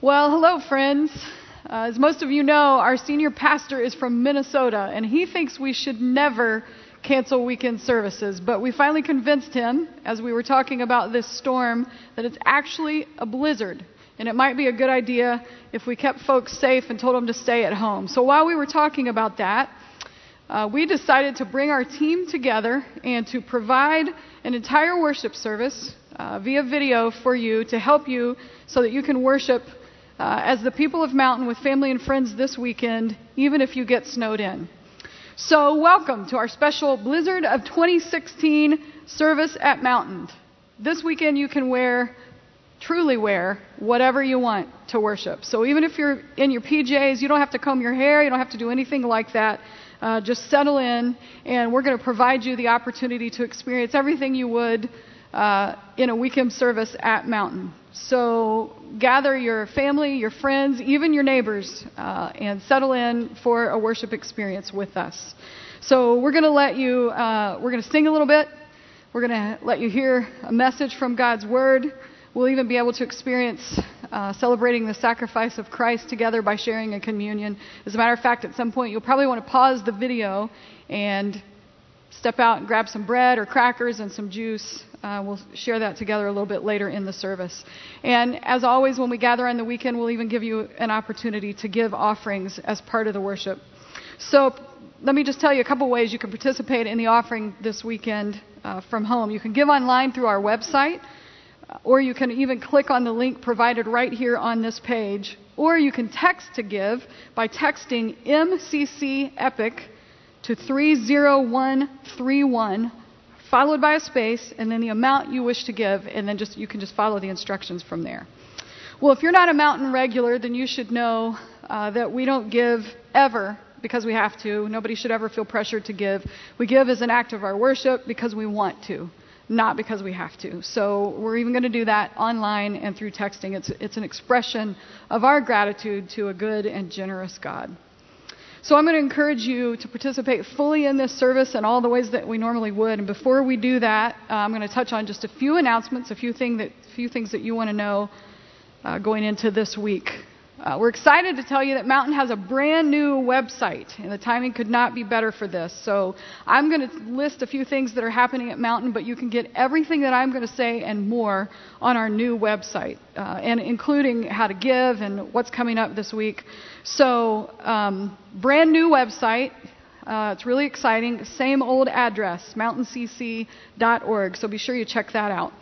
Well, hello, friends. Uh, as most of you know, our senior pastor is from Minnesota, and he thinks we should never cancel weekend services. But we finally convinced him, as we were talking about this storm, that it's actually a blizzard. And it might be a good idea if we kept folks safe and told them to stay at home. So while we were talking about that, uh, we decided to bring our team together and to provide an entire worship service uh, via video for you to help you so that you can worship uh, as the people of Mountain with family and friends this weekend, even if you get snowed in. So, welcome to our special Blizzard of 2016 service at Mountain. This weekend, you can wear, truly wear, whatever you want to worship. So, even if you're in your PJs, you don't have to comb your hair, you don't have to do anything like that. Uh, just settle in, and we're going to provide you the opportunity to experience everything you would uh, in a weekend service at Mountain. So gather your family, your friends, even your neighbors, uh, and settle in for a worship experience with us. So we're going to let you, uh, we're going to sing a little bit. We're going to let you hear a message from God's Word. We'll even be able to experience uh, celebrating the sacrifice of Christ together by sharing a communion. As a matter of fact, at some point, you'll probably want to pause the video and step out and grab some bread or crackers and some juice. Uh, we'll share that together a little bit later in the service. And as always, when we gather on the weekend, we'll even give you an opportunity to give offerings as part of the worship. So let me just tell you a couple ways you can participate in the offering this weekend uh, from home. You can give online through our website, uh, or you can even click on the link provided right here on this page, or you can text to give by texting MCC Epic to 30131, followed by a space, and then the amount you wish to give, and then just you can just follow the instructions from there. Well, if you're not a mountain regular, then you should know uh, that we don't give ever because we have to. Nobody should ever feel pressured to give. We give as an act of our worship because we want to, not because we have to. So we're even going to do that online and through texting. It's, it's an expression of our gratitude to a good and generous God. So I'm going to encourage you to participate fully in this service in all the ways that we normally would. And before we do that, uh, I'm going to touch on just a few announcements, a few, thing that, few things that you want to know uh, going into this week. Uh, we're excited to tell you that Mountain has a brand new website, and the timing could not be better for this. So I'm going to list a few things that are happening at Mountain, but you can get everything that I'm going to say and more on our new website, uh, and including how to give and what's coming up this week. So, um, brand new website. Uh, it's really exciting. Same old address, mountaincc.org. So be sure you check that out.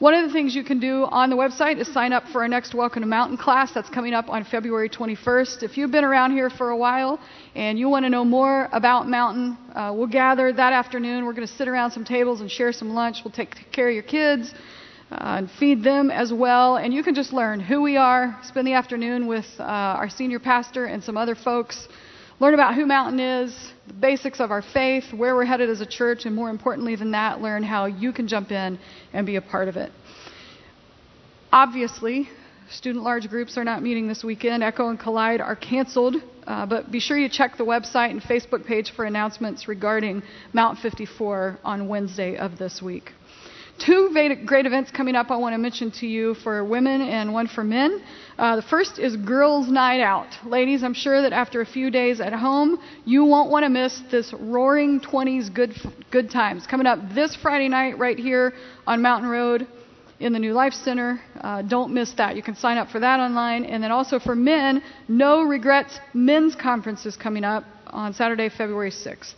One of the things you can do on the website is sign up for our next Welcome to Mountain class that's coming up on February 21st. If you've been around here for a while and you want to know more about Mountain, uh, we'll gather that afternoon. We're going to sit around some tables and share some lunch. We'll take care of your kids uh, and feed them as well. And you can just learn who we are, spend the afternoon with uh, our senior pastor and some other folks, learn about who Mountain is, the basics of our faith, where we're headed as a church, and more importantly than that, learn how you can jump in and be a part of it. Obviously, student large groups are not meeting this weekend. Echo and Collide are canceled, uh, but be sure you check the website and Facebook page for announcements regarding Mount 54 on Wednesday of this week. Two great events coming up I want to mention to you for women and one for men. Uh, the first is Girls Night Out. Ladies, I'm sure that after a few days at home, you won't want to miss this roaring 20s good, good times. Coming up this Friday night right here on Mountain Road in the New Life Center. Uh, don't miss that. You can sign up for that online. And then also for men, No Regrets Men's Conference is coming up on Saturday, February 6th.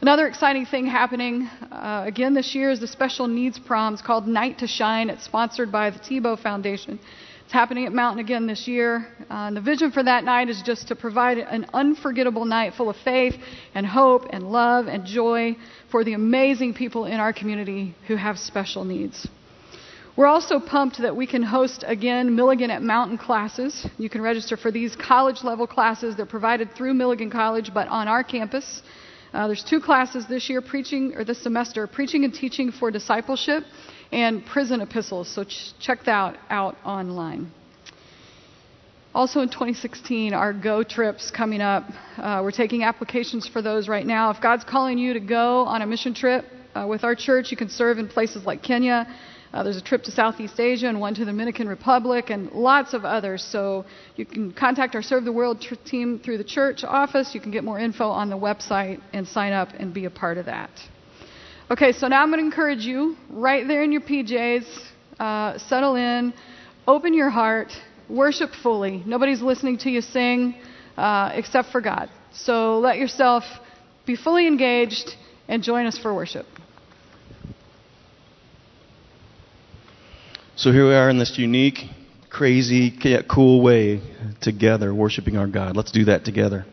Another exciting thing happening uh, again this year is the special needs prom. It's called Night to Shine. It's sponsored by the Tebow Foundation. It's happening at Mountain again this year. Uh, and the vision for that night is just to provide an unforgettable night full of faith and hope and love and joy for the amazing people in our community who have special needs. We're also pumped that we can host again Milligan at Mountain classes. You can register for these college level classes. They're provided through Milligan College, but on our campus. Uh, there's two classes this year, preaching or this semester, preaching and teaching for discipleship, and prison epistles. So ch- check that out online. Also in 2016, our Go trips coming up. Uh, we're taking applications for those right now. If God's calling you to go on a mission trip uh, with our church, you can serve in places like Kenya, Uh, there's a trip to Southeast Asia and one to the Dominican Republic and lots of others. So you can contact our Serve the World tr- team through the church office. You can get more info on the website and sign up and be a part of that. Okay, so now I'm going to encourage you right there in your PJs, uh, settle in, open your heart, worship fully. Nobody's listening to you sing uh, except for God. So let yourself be fully engaged and join us for worship. So here we are in this unique, crazy, cool way together, worshiping our God. Let's do that together.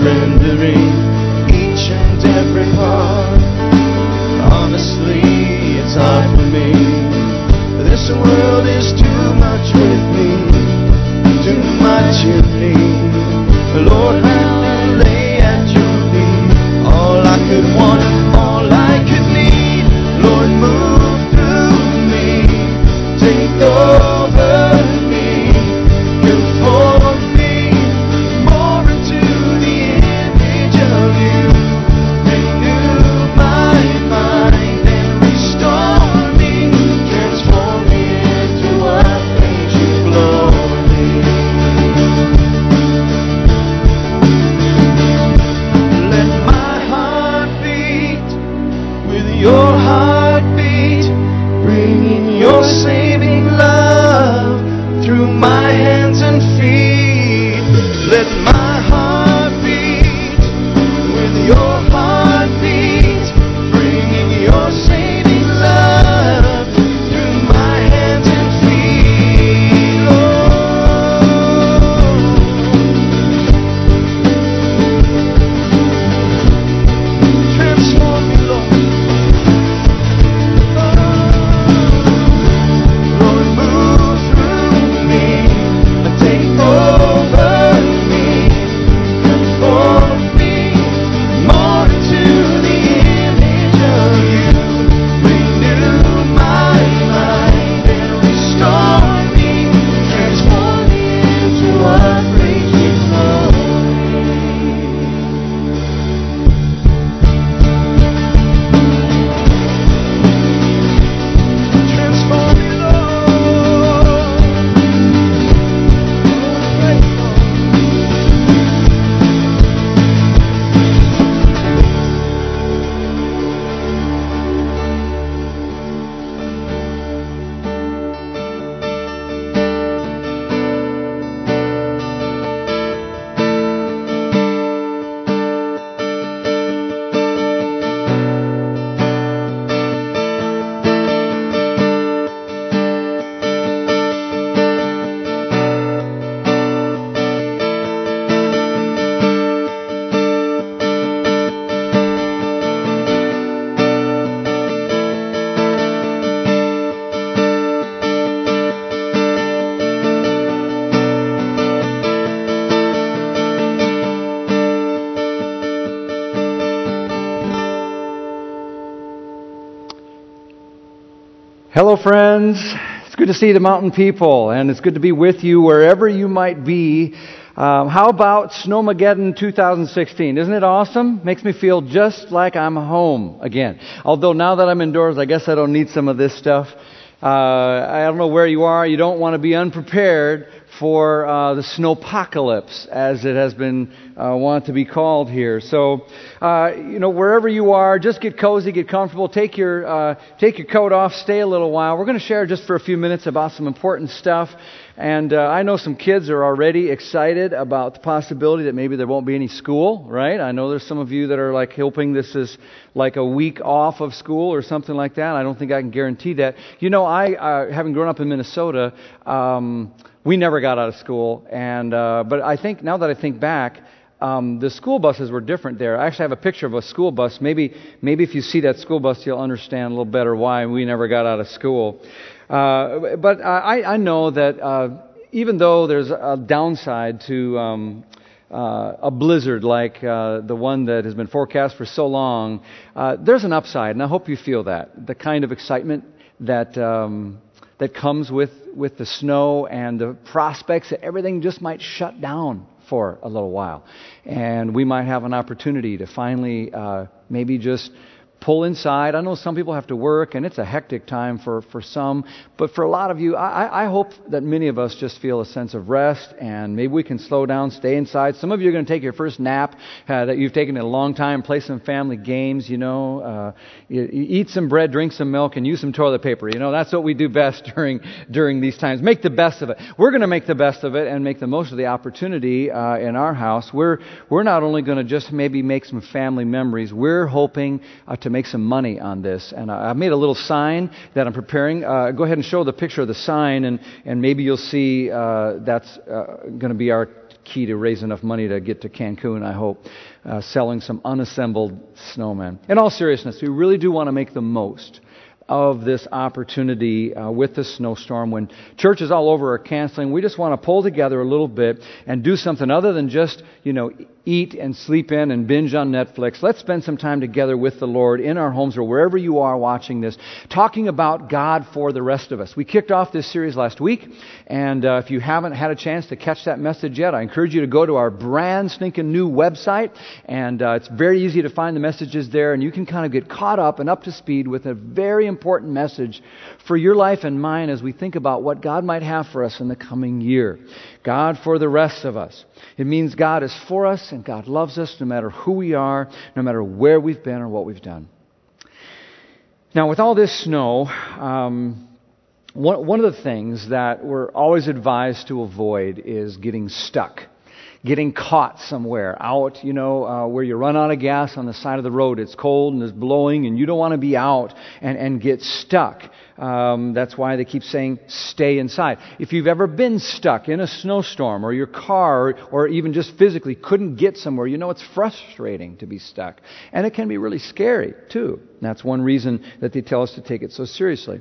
surrendering each and every part. Honestly, it's hard for me. This world is too much with me, too much in me. Lord, lay at your feet all I could want. Friends. It's good to see the mountain people, and it's good to be with you wherever you might be. Um, how about Snowmageddon 2016? Isn't it awesome? Makes me feel just like I'm home again. Although now that I'm indoors, I guess I don't need some of this stuff. Uh, I don't know where you are. You don't want to be unprepared for uh, the snowpocalypse, as it has been uh, wanted to be called here. So, uh, you know, wherever you are, just get cozy, get comfortable, take your uh, take your coat off, stay a little while. We're going to share just for a few minutes about some important stuff. And uh, I know some kids are already excited about the possibility that maybe there won't be any school, right? I know there's some of you that are like hoping this is like a week off of school or something like that. I don't think I can guarantee that. You know, I, uh, having grown up in Minnesota, um, we never got out of school. And uh, but I think now that I think back, um, the school buses were different there. I actually have a picture of a school bus. Maybe, maybe if you see that school bus, you'll understand a little better why we never got out of school. Uh, but I, I know that uh, even though there's a downside to um, uh, a blizzard like uh, the one that has been forecast for so long, uh, there's an upside, and I hope you feel that. The kind of excitement that. Um, that comes with, with the snow and the prospects that everything just might shut down for a little while. And we might have an opportunity to finally uh, maybe just pull inside. I know some people have to work, and it's a hectic time for, for some. But for a lot of you, I, I hope that many of us just feel a sense of rest, and maybe we can slow down, stay inside. Some of you are going to take your first nap uh, that you've taken in a long time, play some family games, you know, uh, eat some bread, drink some milk, and use some toilet paper. You know, that's what we do best during, during these times. Make the best of it. We're going to make the best of it and make the most of the opportunity uh, in our house. We're, we're not only going to just maybe make some family memories, we're hoping uh, make some money on this. And I've made a little sign that I'm preparing. Uh, go ahead and show the picture of the sign, and, and maybe you'll see uh, that's uh, going to be our key to raise enough money to get to Cancun, I hope, uh, selling some unassembled snowmen. In all seriousness, we really do want to make the most of this opportunity uh, with the snowstorm when churches all over are canceling. We just want to pull together a little bit and do something other than just, you know, eat and sleep in and binge on Netflix. Let's spend some time together with the Lord in our homes or wherever you are watching this, talking about God for the rest of us. We kicked off this series last week, and uh, if you haven't had a chance to catch that message yet, I encourage you to go to our brand stinking new website, and uh, it's very easy to find the messages there, and you can kind of get caught up and up to speed with a very important message for your life and mine as we think about what God might have for us in the coming year. God for the rest of us. It means God is for us and God loves us no matter who we are, no matter where we've been or what we've done. Now, with all this snow, um, one, one of the things that we're always advised to avoid is getting stuck getting caught somewhere out, you know, uh, where you run out of gas on the side of the road. It's cold and it's blowing, and you don't want to be out and, and get stuck. Um, that's why they keep saying stay inside. If you've ever been stuck in a snowstorm or your car or, even just physically couldn't get somewhere, you know it's frustrating to be stuck. And it can be really scary, too. And that's one reason that they tell us to take it so seriously.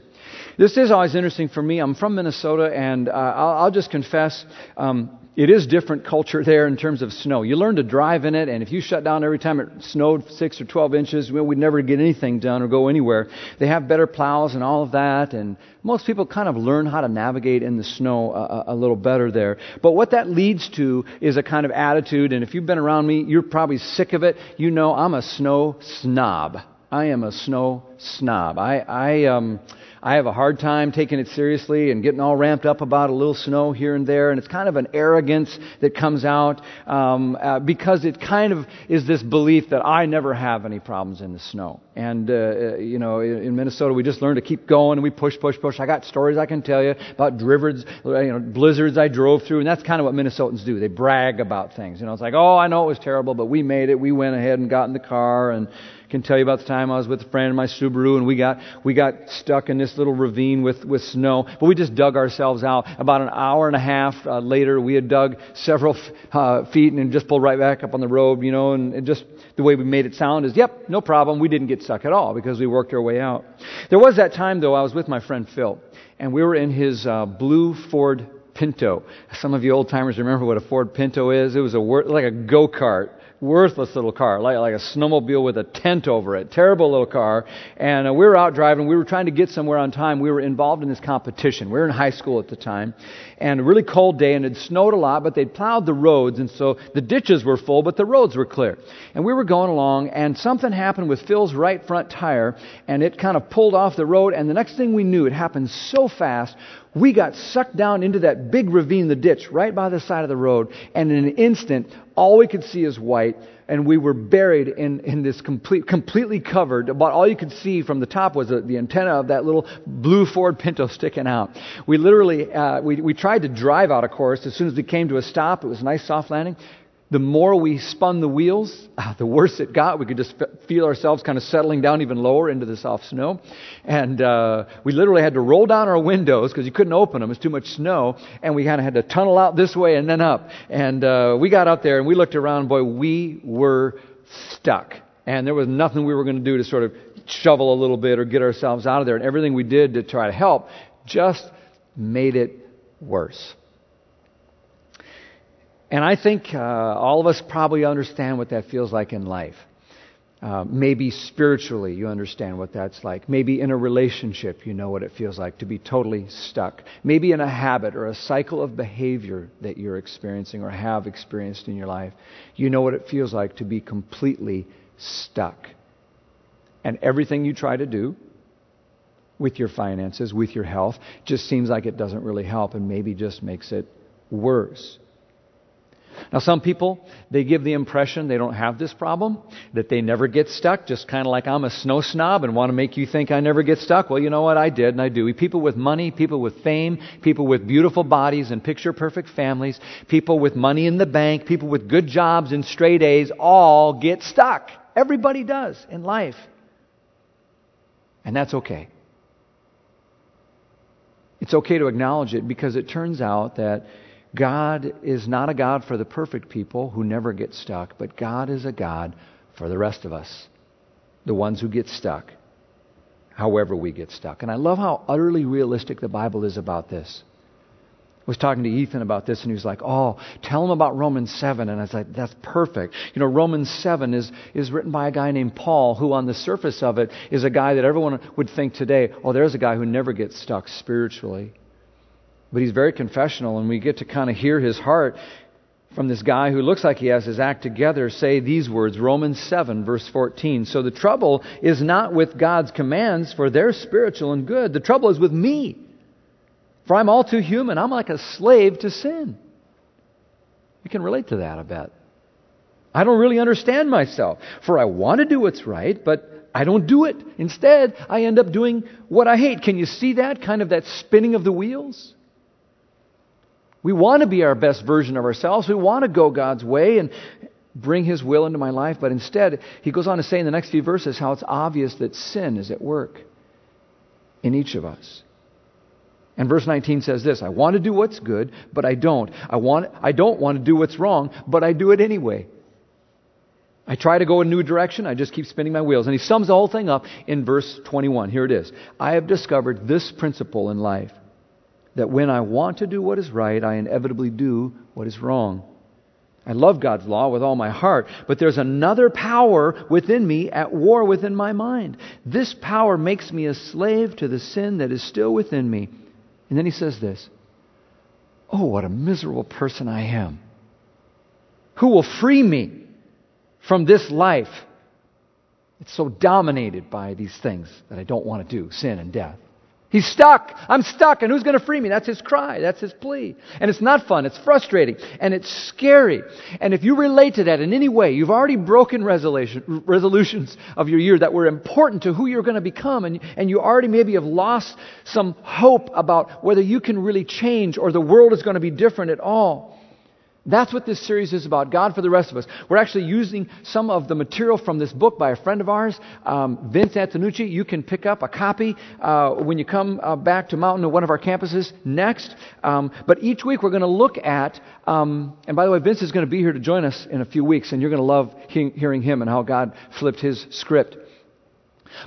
This is always interesting for me. I'm from Minnesota, and uh, I'll, I'll, just confess. Um, it is different culture there in terms of snow. You learn to drive in it, and if you shut down every time it snowed six or twelve inches, well, we'd never get anything done or go anywhere. They have better plows and all of that, and most people kind of learn how to navigate in the snow a, a little better there. But what that leads to is a kind of attitude, and if you've been around me, you're probably sick of it. You know I'm a snow snob. I am a snow snob. I, I um, I have a hard time taking it seriously and getting all ramped up about a little snow here and there. And it's kind of an arrogance that comes out um, uh, because it kind of is this belief that I never have any problems in the snow. And, uh, uh you know, in Minnesota, we just learn to keep going and we push, push, push. I got stories I can tell you about drivers, you know, blizzards I drove through. And that's kind of what Minnesotans do. They brag about things. You know, it's like, oh, I know it was terrible, but we made it. We went ahead and got in the car and can tell you about the time I was with a friend in my Subaru and we got, we got stuck in this little ravine with, with snow. But we just dug ourselves out. About an hour and a half uh, later, we had dug several uh, feet and just pulled right back up on the road, you know, and, and just the way we made it sound is, yep, no problem. We didn't get stuck at all because we worked our way out. There was that time, though, I was with my friend Phil, and we were in his uh, blue Ford Pinto. Some of you old timers remember what a Ford Pinto is. It was a like a go kart worthless little car, like, like a snowmobile with a tent over it. Terrible little car. And uh, we were out driving. We were trying to get somewhere on time. We were involved in this competition. We were in high school at the time. And a really cold day, and it snowed a lot, but they'd plowed the roads, and so the ditches were full, but the roads were clear. And we were going along, and something happened with Phil's right front tire, and it kind of pulled off the road, and the next thing we knew, it happened so fast, we got sucked down into that big ravine, the ditch, right by the side of the road, and in an instant, all we could see is white, and we were buried in, in this complete, completely covered. About all you could see from the top was the, the antenna of that little blue Ford Pinto sticking out. We literally, uh, we, we tried to drive out, of course. As soon as we came to a stop, it was a nice soft landing the more we spun the wheels, the worse it got. We could just feel ourselves kind of settling down even lower into the soft snow. And uh, we literally had to roll down our windows because you couldn't open them. It's too much snow. And we kind of had to tunnel out this way and then up. And uh, we got out there and we looked around. Boy, we were stuck. And there was nothing we were going to do to sort of shovel a little bit or get ourselves out of there. And everything we did to try to help just made it worse. And I think uh, all of us probably understand what that feels like in life. Uh, maybe spiritually, you understand what that's like. Maybe in a relationship, you know what it feels like to be totally stuck. Maybe in a habit or a cycle of behavior that you're experiencing or have experienced in your life, you know what it feels like to be completely stuck. And everything you try to do with your finances, with your health, just seems like it doesn't really help and maybe just makes it worse. Now, some people, they give the impression they don't have this problem, that they never get stuck, just kind of like I'm a snow snob and want to make you think I never get stuck. Well, you know what? I did, and I do. People with money, people with fame, people with beautiful bodies and picture perfect families, people with money in the bank, people with good jobs and straight A's all get stuck. Everybody does in life. And that's okay. It's okay to acknowledge it because it turns out that God is not a God for the perfect people who never get stuck, but God is a God for the rest of us, the ones who get stuck, however we get stuck. And I love how utterly realistic the Bible is about this. I was talking to Ethan about this, and he was like, Oh, tell him about Romans 7. And I was like, That's perfect. You know, Romans 7 is, is written by a guy named Paul, who, on the surface of it, is a guy that everyone would think today, Oh, there's a guy who never gets stuck spiritually. But he's very confessional, and we get to kind of hear his heart from this guy who looks like he has his act together say these words Romans 7, verse 14. So the trouble is not with God's commands, for they're spiritual and good. The trouble is with me. For I'm all too human. I'm like a slave to sin. You can relate to that, I bet. I don't really understand myself. For I want to do what's right, but I don't do it. Instead, I end up doing what I hate. Can you see that? Kind of that spinning of the wheels? We want to be our best version of ourselves. We want to go God's way and bring His will into my life. But instead, he goes on to say in the next few verses how it's obvious that sin is at work in each of us. And verse 19 says this I want to do what's good, but I don't. I, want, I don't want to do what's wrong, but I do it anyway. I try to go a new direction, I just keep spinning my wheels. And he sums the whole thing up in verse 21. Here it is I have discovered this principle in life that when I want to do what is right, I inevitably do what is wrong. I love God's law with all my heart, but there's another power within me at war within my mind. This power makes me a slave to the sin that is still within me. And then he says this Oh, what a miserable person I am. Who will free me from this life. It's so dominated by these things that I don't want to do sin and death. He's stuck. I'm stuck. And who's going to free me? That's his cry. That's his plea. And it's not fun. It's frustrating. And it's scary. And if you relate to that in any way, you've already broken resolutions of your year that were important to who you're going to become. And, and you already maybe have lost some hope about whether you can really change or the world is going to be different at all. That's what this series is about, God for the rest of us. We're actually using some of the material from this book by a friend of ours, um, Vince Antonucci. You can pick up a copy uh, when you come uh, back to Mountain at one of our campuses next. Um, but each week we're going to look at, um, and by the way, Vince is going to be here to join us in a few weeks, and you're going to love he- hearing him and how God flipped his script.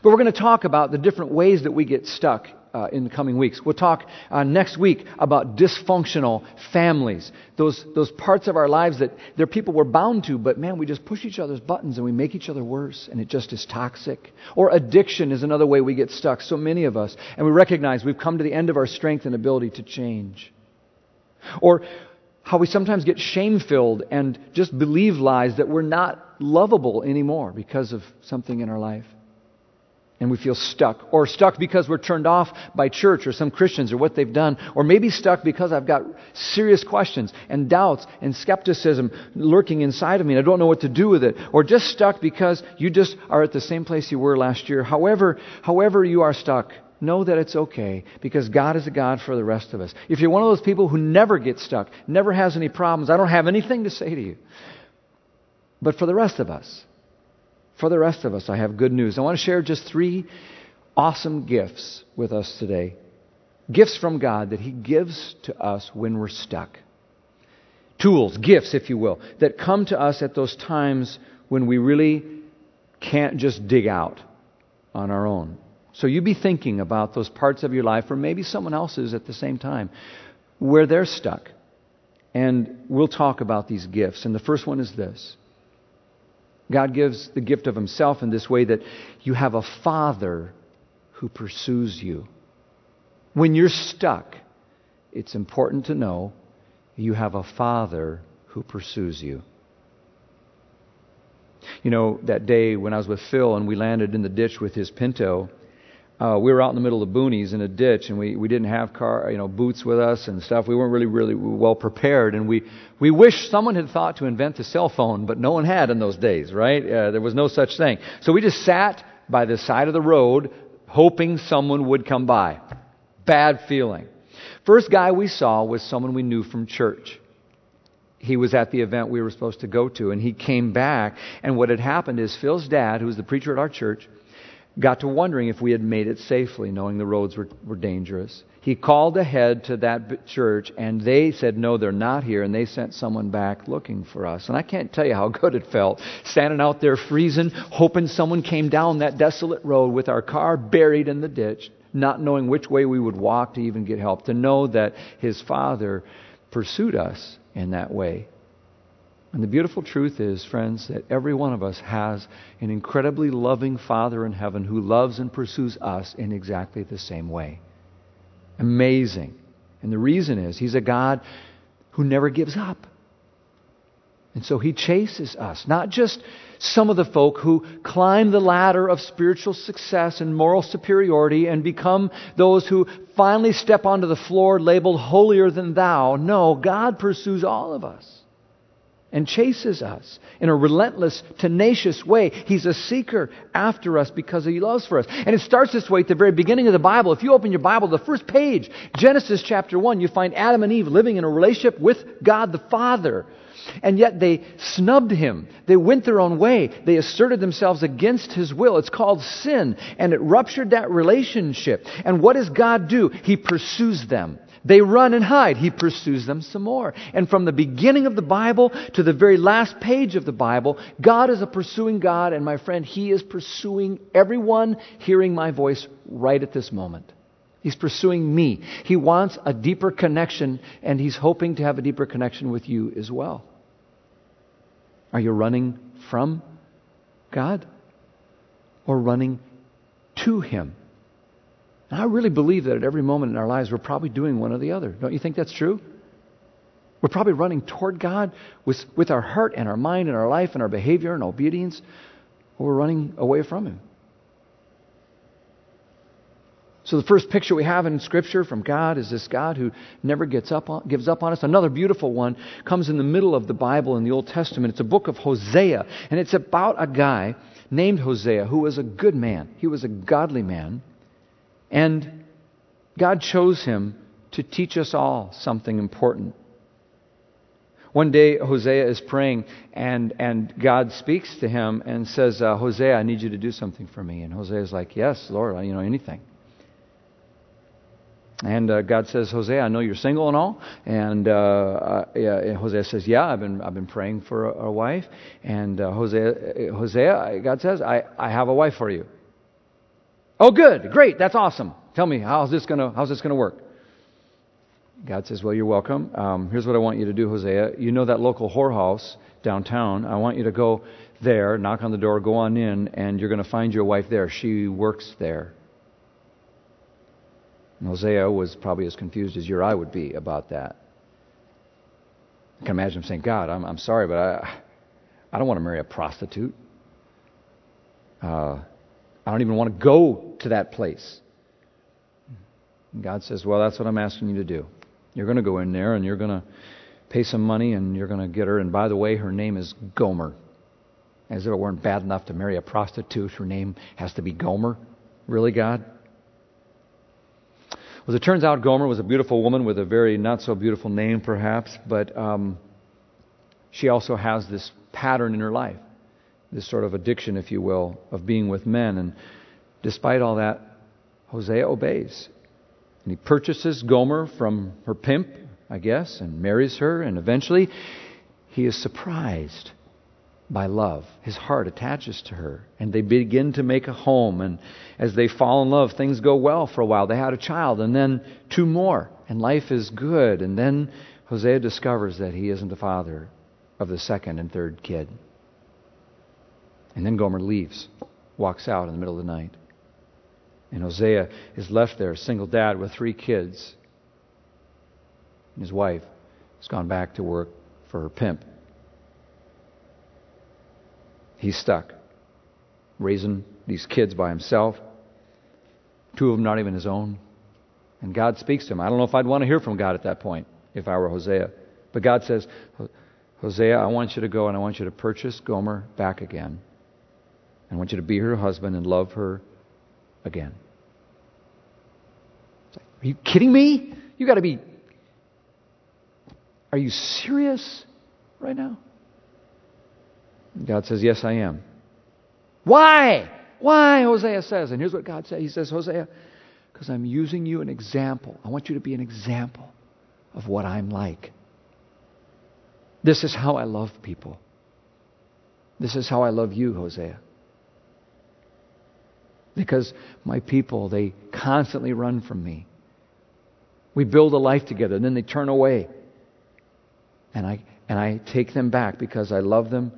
But we're going to talk about the different ways that we get stuck uh, in the coming weeks. We'll talk uh, next week about dysfunctional families. Those, those parts of our lives that there are people we're bound to, but man, we just push each other's buttons and we make each other worse, and it just is toxic. Or addiction is another way we get stuck, so many of us. And we recognize we've come to the end of our strength and ability to change. Or how we sometimes get shame filled and just believe lies that we're not lovable anymore because of something in our life and we feel stuck. Or stuck because we're turned off by church or some Christians or what they've done. Or maybe stuck because I've got serious questions and doubts and skepticism lurking inside of me and I don't know what to do with it. Or just stuck because you just are at the same place you were last year. However, however you are stuck, know that it's okay because God is a God for the rest of us. If you're one of those people who never gets stuck, never has any problems, I don't have anything to say to you. But for the rest of us, for the rest of us, I have good news. I want to share just three awesome gifts with us today. Gifts from God that He gives to us when we're stuck. Tools, gifts, if you will, that come to us at those times when we really can't just dig out on our own. So you be thinking about those parts of your life, or maybe someone else's at the same time, where they're stuck. And we'll talk about these gifts. And the first one is this God gives the gift of Himself in this way that you have a Father who pursues you. When you're stuck, it's important to know you have a Father who pursues you. You know, that day when I was with Phil and we landed in the ditch with his Pinto, uh, we were out in the middle of the boonies in a ditch, and we, we didn't have car, you know, boots with us and stuff. We weren't really, really well prepared, and we, we wish someone had thought to invent the cell phone, but no one had in those days, right? Uh, there was no such thing. So we just sat by the side of the road, hoping someone would come by. Bad feeling. First guy we saw was someone we knew from church he was at the event we were supposed to go to, and he came back. And what had happened is Phil's dad, who was the preacher at our church, got to wondering if we had made it safely, knowing the roads were, were dangerous. He called ahead to that church, and they said, No, they're not here, and they sent someone back looking for us. And I can't tell you how good it felt, standing out there freezing, hoping someone came down that desolate road with our car buried in the ditch, not knowing which way we would walk to even get help, to know that his father pursued us in that way. And the beautiful truth is, friends, that every one of us has an incredibly loving Father in heaven who loves and pursues us in exactly the same way. Amazing. And the reason is, He's a God who never gives up. And so He chases us, not just some of the folk who climb the ladder of spiritual success and moral superiority and become those who finally step onto the floor labeled holier than thou. No, God pursues all of us. And chases us in a relentless, tenacious way. He's a seeker after us because he loves for us. And it starts this way at the very beginning of the Bible. If you open your Bible, the first page, Genesis chapter 1, you find Adam and Eve living in a relationship with God the Father. And yet they snubbed him. They went their own way. They asserted themselves against his will. It's called sin. And it ruptured that relationship. And what does God do? He pursues them. They run and hide. He pursues them some more. And from the beginning of the Bible to the very last page of the Bible, God is a pursuing God. And my friend, He is pursuing everyone hearing my voice right at this moment. He's pursuing me. He wants a deeper connection, and He's hoping to have a deeper connection with you as well. Are you running from God or running to Him? And I really believe that at every moment in our lives, we're probably doing one or the other. Don't you think that's true? We're probably running toward God with, with our heart and our mind and our life and our behavior and obedience, or we're running away from Him. So the first picture we have in Scripture from God is this God who never gets up on, gives up on us. Another beautiful one comes in the middle of the Bible in the Old Testament. It's a book of Hosea, and it's about a guy named Hosea who was a good man. He was a godly man, and God chose him to teach us all something important. One day, Hosea is praying, and, and God speaks to him and says, uh, Hosea, I need you to do something for me. And Hosea is like, Yes, Lord, you know, anything. And uh, God says, Hosea, I know you're single and all. And uh, uh, yeah, Hosea says, Yeah, I've been, I've been praying for a, a wife. And uh, Hosea, Hosea, God says, I, I have a wife for you. Oh, good, great, that's awesome. Tell me, how's this gonna how's this gonna work? God says, Well, you're welcome. Um, here's what I want you to do, Hosea. You know that local whorehouse downtown. I want you to go there, knock on the door, go on in, and you're going to find your wife there. She works there. And Hosea was probably as confused as your I would be about that. I can imagine him saying, God, I'm, I'm sorry, but I, I don't want to marry a prostitute. Uh, I don't even want to go to that place. And God says, Well, that's what I'm asking you to do. You're going to go in there and you're going to pay some money and you're going to get her. And by the way, her name is Gomer. As if it weren't bad enough to marry a prostitute, her name has to be Gomer. Really, God? Well, it turns out Gomer was a beautiful woman with a very not so beautiful name, perhaps, but um, she also has this pattern in her life this sort of addiction, if you will, of being with men. And despite all that, Hosea obeys. And he purchases Gomer from her pimp, I guess, and marries her. And eventually, he is surprised by love. His heart attaches to her. And they begin to make a home. And as they fall in love, things go well for a while. They had a child, and then two more. And life is good. And then Hosea discovers that he isn't the father of the second and third kid. And then Gomer leaves, walks out in the middle of the night. And Hosea is left there, a single dad with three kids. And his wife has gone back to work for her pimp. He's stuck, raising these kids by himself, two of them not even his own. And God speaks to him. I don't know if I'd want to hear from God at that point if I were Hosea. But God says, Hosea, I want you to go and I want you to purchase Gomer back again. I want you to be her husband and love her again. Are you kidding me? You got to be. Are you serious right now? God says, Yes, I am. Why? Why? Hosea says. And here's what God says He says, Hosea, because I'm using you an example. I want you to be an example of what I'm like. This is how I love people. This is how I love you, Hosea. Because my people, they constantly run from me. We build a life together, and then they turn away. And I, and I take them back because I love them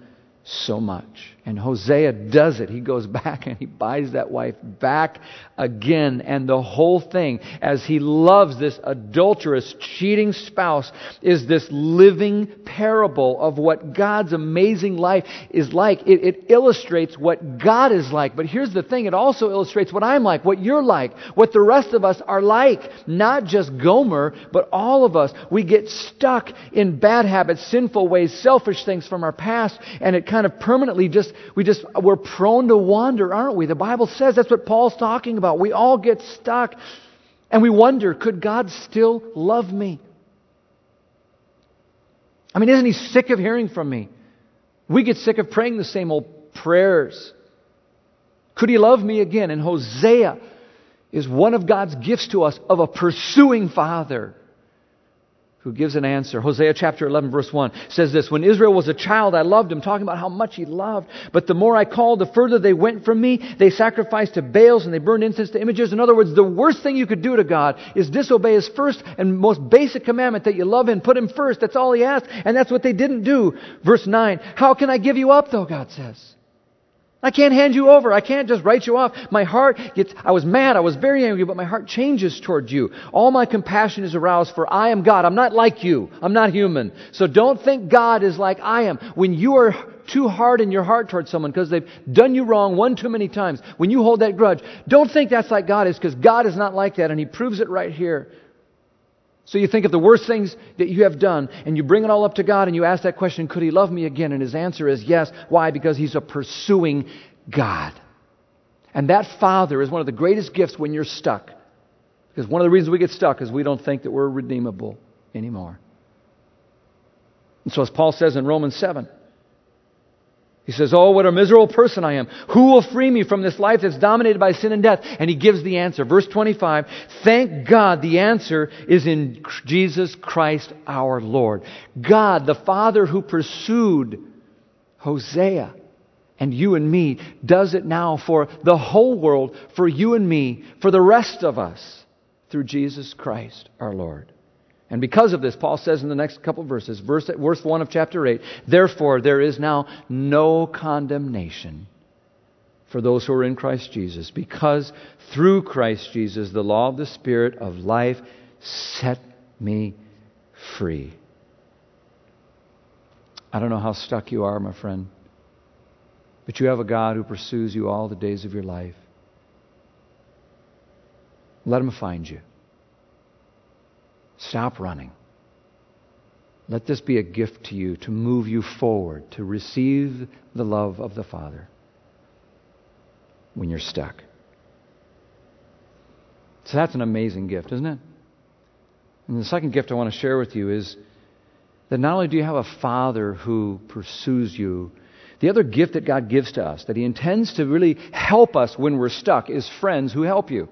so much. And Hosea does it. He goes back and he buys that wife back again. And the whole thing, as he loves this adulterous, cheating spouse, is this living parable of what God's amazing life is like. It, it illustrates what God is like. But here's the thing it also illustrates what I'm like, what you're like, what the rest of us are like. Not just Gomer, but all of us. We get stuck in bad habits, sinful ways, selfish things from our past, and it kind of permanently just, we just, we're prone to wander, aren't we? The Bible says that's what Paul's talking about. We all get stuck and we wonder, could God still love me? I mean, isn't he sick of hearing from me? We get sick of praying the same old prayers. Could he love me again? And Hosea is one of God's gifts to us of a pursuing father who gives an answer. Hosea chapter 11, verse 1 says this When Israel was a child, I loved him, talking about how much he loved. But the more I called, the further they went from me. They sacrificed to Baals and they burned incense to images. In other words, the worst thing you could do to God is disobey his first and most basic commandment that you love him, put him first. That's all he asked. And that's what they didn't do. Verse 9 How can I give you up, though, God says? I can't hand you over. I can't just write you off. My heart gets, I was mad. I was very angry, but my heart changes towards you. All my compassion is aroused for I am God. I'm not like you. I'm not human. So don't think God is like I am. When you are too hard in your heart towards someone because they've done you wrong one too many times, when you hold that grudge, don't think that's like God is because God is not like that and He proves it right here. So you think of the worst things that you have done, and you bring it all up to God, and you ask that question, could He love me again? And His answer is yes. Why? Because He's a pursuing God. And that Father is one of the greatest gifts when you're stuck. Because one of the reasons we get stuck is we don't think that we're redeemable anymore. And so, as Paul says in Romans 7, he says, Oh, what a miserable person I am. Who will free me from this life that's dominated by sin and death? And he gives the answer. Verse 25 Thank God the answer is in Jesus Christ our Lord. God, the Father who pursued Hosea and you and me, does it now for the whole world, for you and me, for the rest of us, through Jesus Christ our Lord. And because of this, Paul says in the next couple verses, verse, verse 1 of chapter 8, Therefore there is now no condemnation for those who are in Christ Jesus, because through Christ Jesus the law of the Spirit of life set me free. I don't know how stuck you are, my friend, but you have a God who pursues you all the days of your life. Let him find you. Stop running. Let this be a gift to you to move you forward, to receive the love of the Father when you're stuck. So that's an amazing gift, isn't it? And the second gift I want to share with you is that not only do you have a Father who pursues you, the other gift that God gives to us, that He intends to really help us when we're stuck, is friends who help you.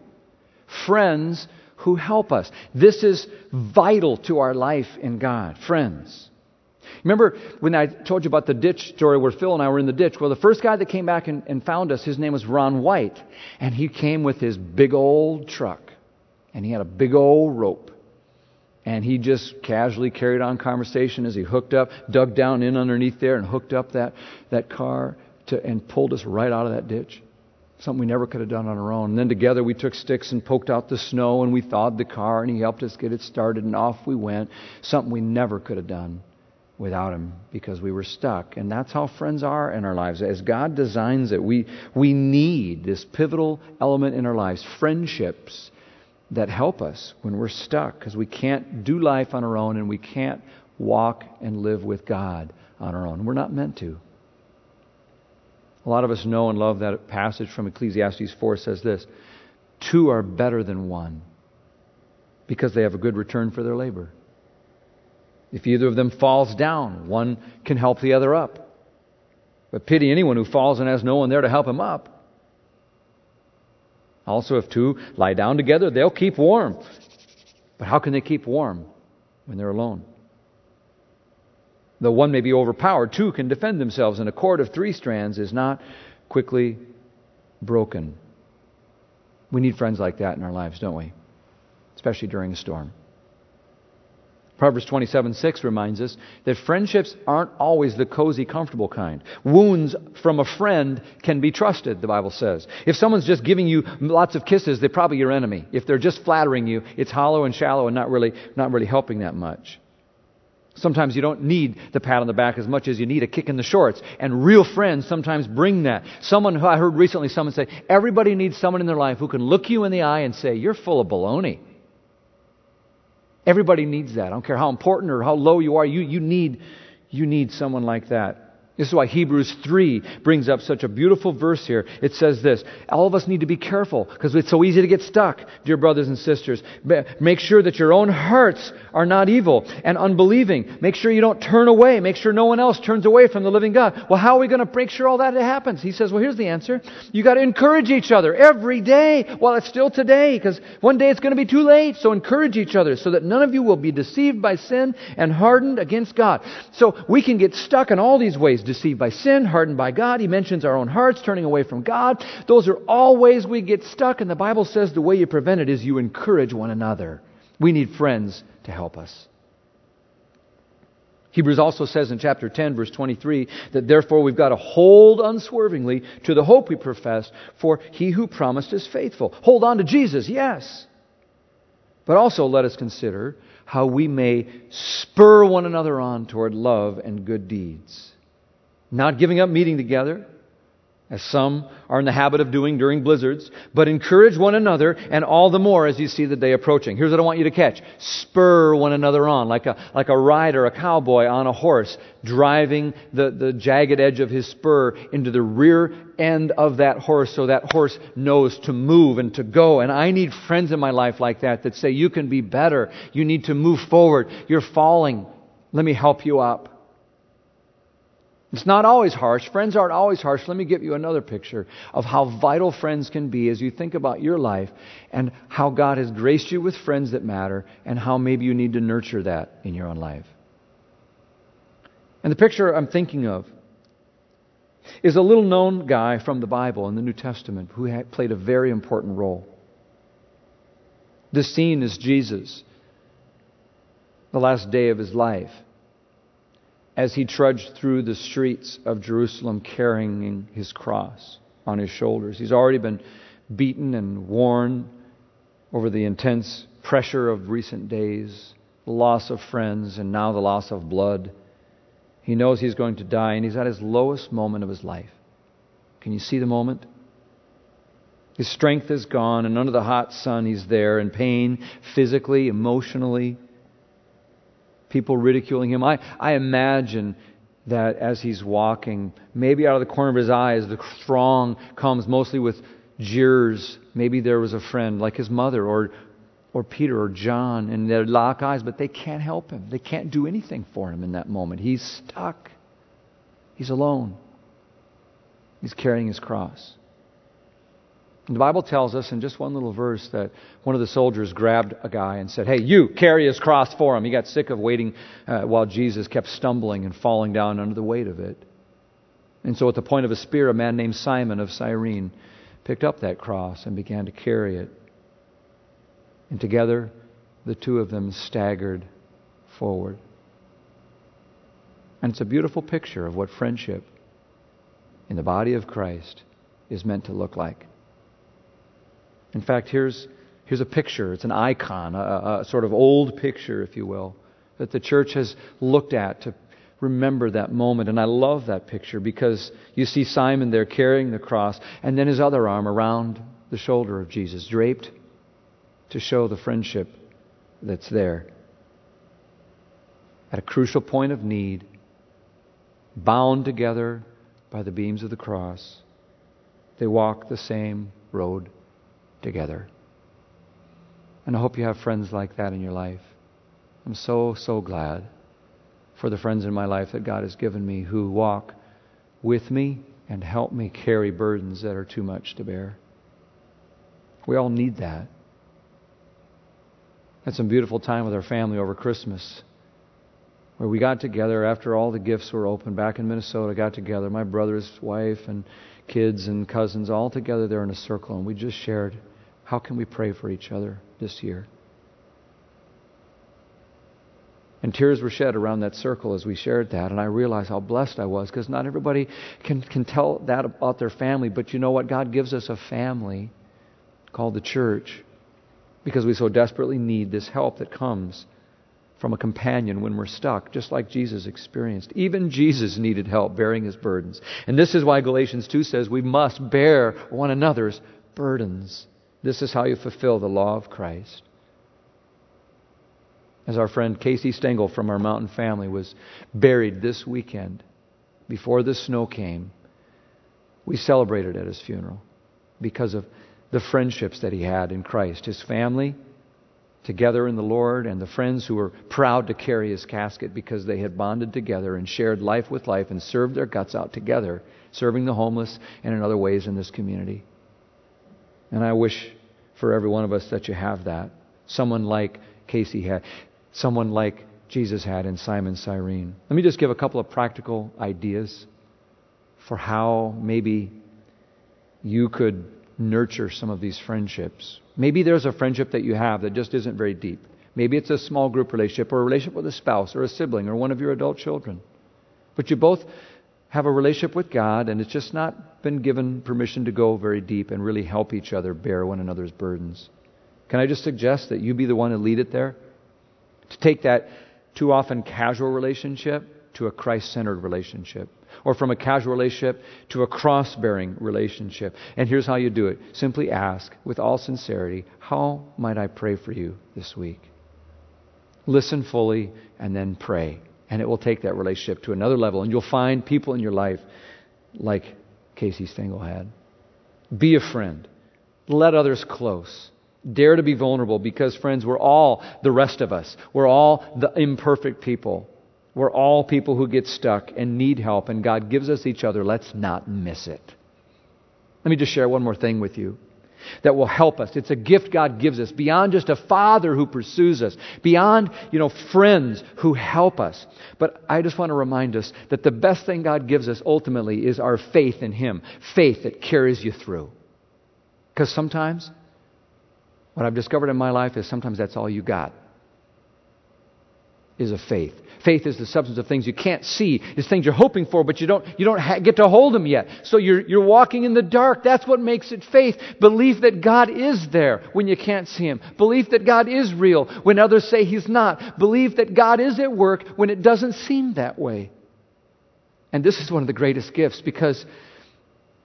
Friends who help us. This is vital to our life in God. Friends. Remember when I told you about the ditch story where Phil and I were in the ditch? Well, the first guy that came back and, and found us, his name was Ron White. And he came with his big old truck. And he had a big old rope. And he just casually carried on conversation as he hooked up, dug down in underneath there and hooked up that, that car to, and pulled us right out of that ditch. Something we never could have done on our own. And then together we took sticks and poked out the snow and we thawed the car and he helped us get it started and off we went. Something we never could have done without him because we were stuck. And that's how friends are in our lives. As God designs it, we, we need this pivotal element in our lives friendships that help us when we're stuck because we can't do life on our own and we can't walk and live with God on our own. We're not meant to. A lot of us know and love that passage from Ecclesiastes 4 says this Two are better than one because they have a good return for their labor. If either of them falls down, one can help the other up. But pity anyone who falls and has no one there to help him up. Also, if two lie down together, they'll keep warm. But how can they keep warm when they're alone? Though one may be overpowered, two can defend themselves, and a cord of three strands is not quickly broken. We need friends like that in our lives, don't we? Especially during a storm. Proverbs 27 6 reminds us that friendships aren't always the cozy, comfortable kind. Wounds from a friend can be trusted, the Bible says. If someone's just giving you lots of kisses, they're probably your enemy. If they're just flattering you, it's hollow and shallow and not really, not really helping that much. Sometimes you don't need the pat on the back as much as you need a kick in the shorts. And real friends sometimes bring that. Someone who I heard recently someone say, everybody needs someone in their life who can look you in the eye and say, You're full of baloney. Everybody needs that. I don't care how important or how low you are, you, you, need, you need someone like that. This is why Hebrews 3 brings up such a beautiful verse here. It says this All of us need to be careful because it's so easy to get stuck, dear brothers and sisters. Make sure that your own hearts are not evil and unbelieving. Make sure you don't turn away. Make sure no one else turns away from the living God. Well, how are we going to make sure all that happens? He says, Well, here's the answer. You got to encourage each other every day while it's still today because one day it's going to be too late. So encourage each other so that none of you will be deceived by sin and hardened against God. So we can get stuck in all these ways deceived by sin, hardened by God. He mentions our own hearts turning away from God. Those are all ways we get stuck, and the Bible says the way you prevent it is you encourage one another. We need friends to help us. Hebrews also says in chapter 10, verse 23, that therefore we've got to hold unswervingly to the hope we profess, for he who promised is faithful. Hold on to Jesus, yes. But also let us consider how we may spur one another on toward love and good deeds not giving up meeting together, as some are in the habit of doing during blizzards, but encourage one another, and all the more as you see the day approaching. Here's what I want you to catch spur one another on, like a, like a rider, a cowboy on a horse, driving the, the jagged edge of his spur into the rear end of that horse so that horse knows to move and to go. And I need friends in my life like that that say, You can be better. You need to move forward. You're falling. Let me help you up. It's not always harsh. Friends aren't always harsh. Let me give you another picture of how vital friends can be as you think about your life and how God has graced you with friends that matter and how maybe you need to nurture that in your own life. And the picture I'm thinking of is a little known guy from the Bible in the New Testament who played a very important role. The scene is Jesus, the last day of his life as he trudged through the streets of Jerusalem carrying his cross on his shoulders. He's already been beaten and worn over the intense pressure of recent days, the loss of friends, and now the loss of blood. He knows he's going to die, and he's at his lowest moment of his life. Can you see the moment? His strength is gone, and under the hot sun, he's there in pain, physically, emotionally people ridiculing him. I, I imagine that as he's walking, maybe out of the corner of his eyes, the throng comes mostly with jeers. Maybe there was a friend like his mother or, or Peter or John, and they lock eyes, but they can't help him. They can't do anything for him in that moment. He's stuck. He's alone. He's carrying his cross. And the Bible tells us in just one little verse that one of the soldiers grabbed a guy and said, Hey, you, carry his cross for him. He got sick of waiting uh, while Jesus kept stumbling and falling down under the weight of it. And so, at the point of a spear, a man named Simon of Cyrene picked up that cross and began to carry it. And together, the two of them staggered forward. And it's a beautiful picture of what friendship in the body of Christ is meant to look like. In fact, here's, here's a picture. It's an icon, a, a sort of old picture, if you will, that the church has looked at to remember that moment. And I love that picture because you see Simon there carrying the cross, and then his other arm around the shoulder of Jesus, draped to show the friendship that's there. At a crucial point of need, bound together by the beams of the cross, they walk the same road together. And I hope you have friends like that in your life. I'm so, so glad for the friends in my life that God has given me who walk with me and help me carry burdens that are too much to bear. We all need that. Had some beautiful time with our family over Christmas where we got together after all the gifts were open back in Minnesota, got together, my brother's wife and kids and cousins all together there in a circle, and we just shared how can we pray for each other this year? And tears were shed around that circle as we shared that. And I realized how blessed I was because not everybody can, can tell that about their family. But you know what? God gives us a family called the church because we so desperately need this help that comes from a companion when we're stuck, just like Jesus experienced. Even Jesus needed help bearing his burdens. And this is why Galatians 2 says we must bear one another's burdens. This is how you fulfill the law of Christ. As our friend Casey Stengel from our mountain family was buried this weekend, before the snow came, we celebrated at his funeral because of the friendships that he had in Christ. His family, together in the Lord, and the friends who were proud to carry his casket because they had bonded together and shared life with life and served their guts out together, serving the homeless and in other ways in this community. And I wish for every one of us that you have that. Someone like Casey had, someone like Jesus had in Simon Cyrene. Let me just give a couple of practical ideas for how maybe you could nurture some of these friendships. Maybe there's a friendship that you have that just isn't very deep. Maybe it's a small group relationship or a relationship with a spouse or a sibling or one of your adult children. But you both have a relationship with God and it's just not been given permission to go very deep and really help each other bear one another's burdens. Can I just suggest that you be the one to lead it there? To take that too often casual relationship to a Christ centered relationship or from a casual relationship to a cross bearing relationship. And here's how you do it simply ask with all sincerity, How might I pray for you this week? Listen fully and then pray. And it will take that relationship to another level. And you'll find people in your life like Casey Stengel had. Be a friend. Let others close. Dare to be vulnerable because, friends, we're all the rest of us. We're all the imperfect people. We're all people who get stuck and need help, and God gives us each other. Let's not miss it. Let me just share one more thing with you that will help us. It's a gift God gives us beyond just a father who pursues us, beyond, you know, friends who help us. But I just want to remind us that the best thing God gives us ultimately is our faith in Him, faith that carries you through. Because sometimes, what I've discovered in my life is sometimes that's all you got is a faith. Faith is the substance of things you can't see. It's things you're hoping for, but you don't, you don't ha- get to hold them yet. So you're, you're walking in the dark. That's what makes it faith. Belief that God is there when you can't see Him. Belief that God is real when others say He's not. Belief that God is at work when it doesn't seem that way. And this is one of the greatest gifts because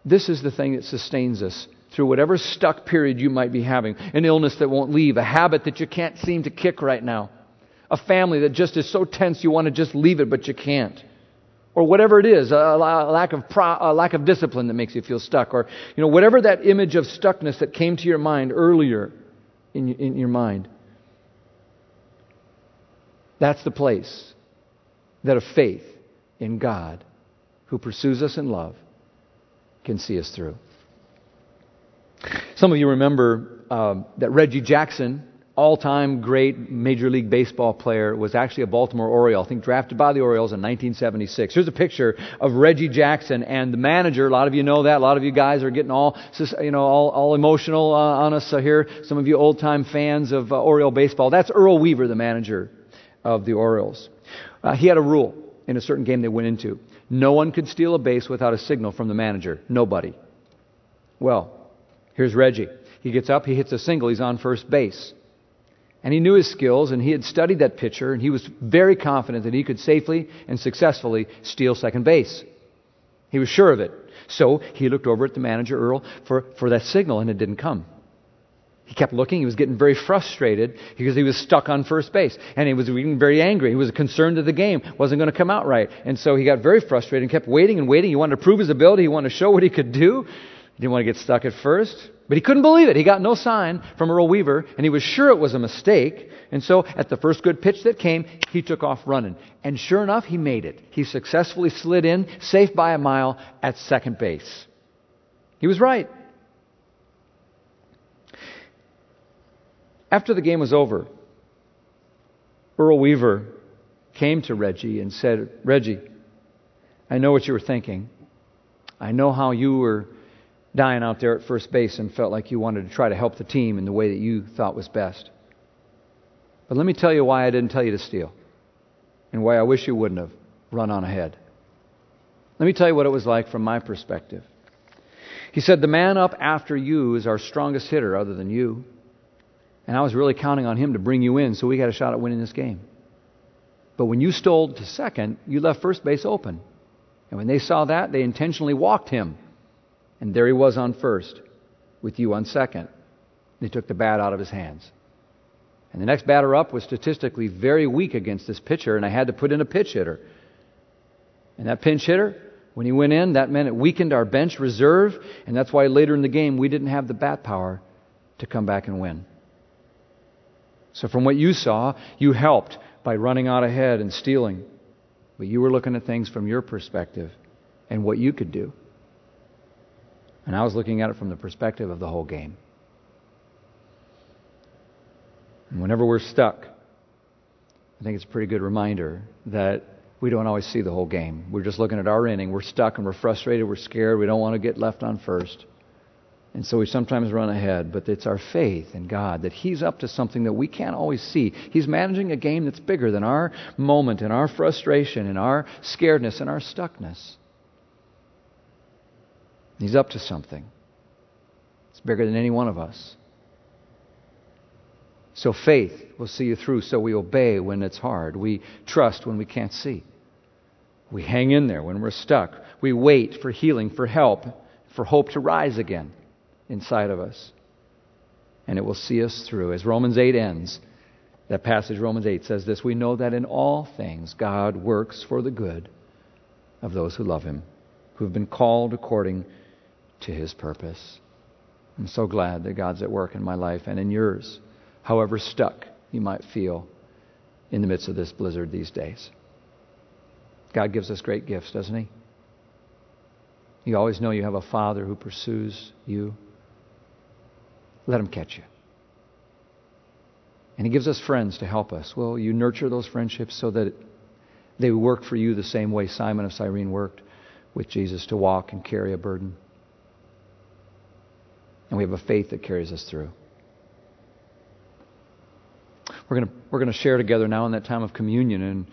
this is the thing that sustains us through whatever stuck period you might be having an illness that won't leave, a habit that you can't seem to kick right now a family that just is so tense you want to just leave it, but you can't. Or whatever it is, a, lack of pro, a lack of discipline that makes you feel stuck, or you know whatever that image of stuckness that came to your mind earlier in, in your mind. That's the place that a faith in God, who pursues us in love, can see us through. Some of you remember um, that Reggie Jackson all time great Major League Baseball player, was actually a Baltimore Oriole, I think drafted by the Orioles in 1976. Here's a picture of Reggie Jackson and the manager. A lot of you know that. A lot of you guys are getting all, you know, all, all emotional uh, on us here. Some of you old time fans of uh, Oriole baseball. That's Earl Weaver, the manager of the Orioles. Uh, he had a rule in a certain game they went into. No one could steal a base without a signal from the manager. Nobody. Well, here's Reggie. He gets up, he hits a single, he's on first base. And he knew his skills, and he had studied that pitcher, and he was very confident that he could safely and successfully steal second base. He was sure of it. So he looked over at the manager, Earl, for, for that signal, and it didn't come. He kept looking. He was getting very frustrated because he was stuck on first base. And he was getting very angry. He was concerned that the game wasn't going to come out right. And so he got very frustrated and kept waiting and waiting. He wanted to prove his ability. He wanted to show what he could do. He didn't want to get stuck at first. But he couldn't believe it. He got no sign from Earl Weaver, and he was sure it was a mistake. And so, at the first good pitch that came, he took off running. And sure enough, he made it. He successfully slid in, safe by a mile, at second base. He was right. After the game was over, Earl Weaver came to Reggie and said, Reggie, I know what you were thinking. I know how you were dying out there at first base and felt like you wanted to try to help the team in the way that you thought was best. But let me tell you why I didn't tell you to steal. and why I wish you wouldn't have run on ahead. Let me tell you what it was like from my perspective. He said, The man up after you is our strongest hitter other than you. And I was really counting on him to bring you in, so we got a shot at winning this game. But when you stole to second, you left first base open. And when they saw that, they intentionally walked him. And there he was on first, with you on second. They took the bat out of his hands. And the next batter up was statistically very weak against this pitcher, and I had to put in a pinch hitter. And that pinch hitter, when he went in, that meant it weakened our bench reserve, and that's why later in the game we didn't have the bat power to come back and win. So, from what you saw, you helped by running out ahead and stealing. But you were looking at things from your perspective and what you could do. And I was looking at it from the perspective of the whole game. And whenever we're stuck, I think it's a pretty good reminder that we don't always see the whole game. We're just looking at our inning. We're stuck and we're frustrated. We're scared. We don't want to get left on first. And so we sometimes run ahead, but it's our faith in God that He's up to something that we can't always see. He's managing a game that's bigger than our moment and our frustration and our scaredness and our stuckness. He's up to something. It's bigger than any one of us. So faith will see you through. So we obey when it's hard. We trust when we can't see. We hang in there when we're stuck. We wait for healing, for help, for hope to rise again inside of us. And it will see us through. As Romans 8 ends, that passage, Romans 8, says this We know that in all things God works for the good of those who love Him, who have been called according to His purpose. I'm so glad that God's at work in my life and in yours however stuck you might feel in the midst of this blizzard these days. God gives us great gifts, doesn't He? You always know you have a Father who pursues you. Let Him catch you. And He gives us friends to help us. Well, you nurture those friendships so that they work for you the same way Simon of Cyrene worked with Jesus to walk and carry a burden? And we have a faith that carries us through. We're going we're gonna share together now in that time of communion. And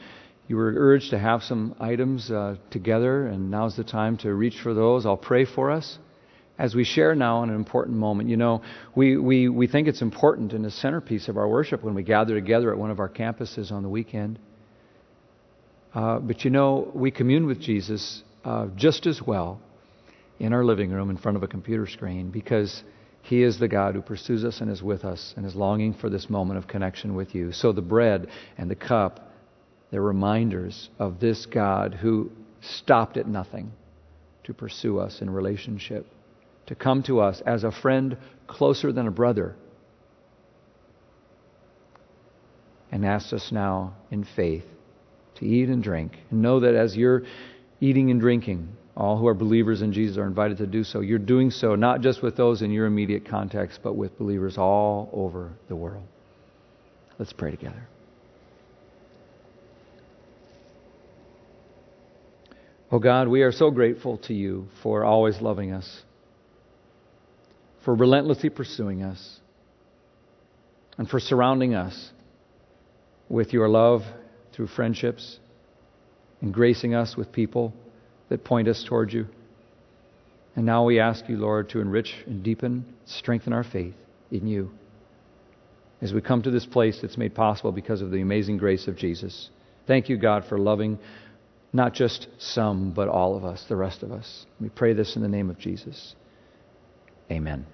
you were urged to have some items uh, together, and now's the time to reach for those. I'll pray for us as we share now in an important moment. You know, we, we, we think it's important in the centerpiece of our worship when we gather together at one of our campuses on the weekend. Uh, but you know, we commune with Jesus uh, just as well in our living room in front of a computer screen because he is the God who pursues us and is with us and is longing for this moment of connection with you. So the bread and the cup, they're reminders of this God who stopped at nothing to pursue us in relationship, to come to us as a friend closer than a brother, and asks us now in faith to eat and drink. And know that as you're eating and drinking, all who are believers in Jesus are invited to do so. You're doing so not just with those in your immediate context, but with believers all over the world. Let's pray together. Oh God, we are so grateful to you for always loving us, for relentlessly pursuing us, and for surrounding us with your love through friendships and gracing us with people that point us toward you. And now we ask you, Lord, to enrich and deepen, strengthen our faith in you as we come to this place that's made possible because of the amazing grace of Jesus. Thank you, God, for loving not just some, but all of us, the rest of us. We pray this in the name of Jesus. Amen.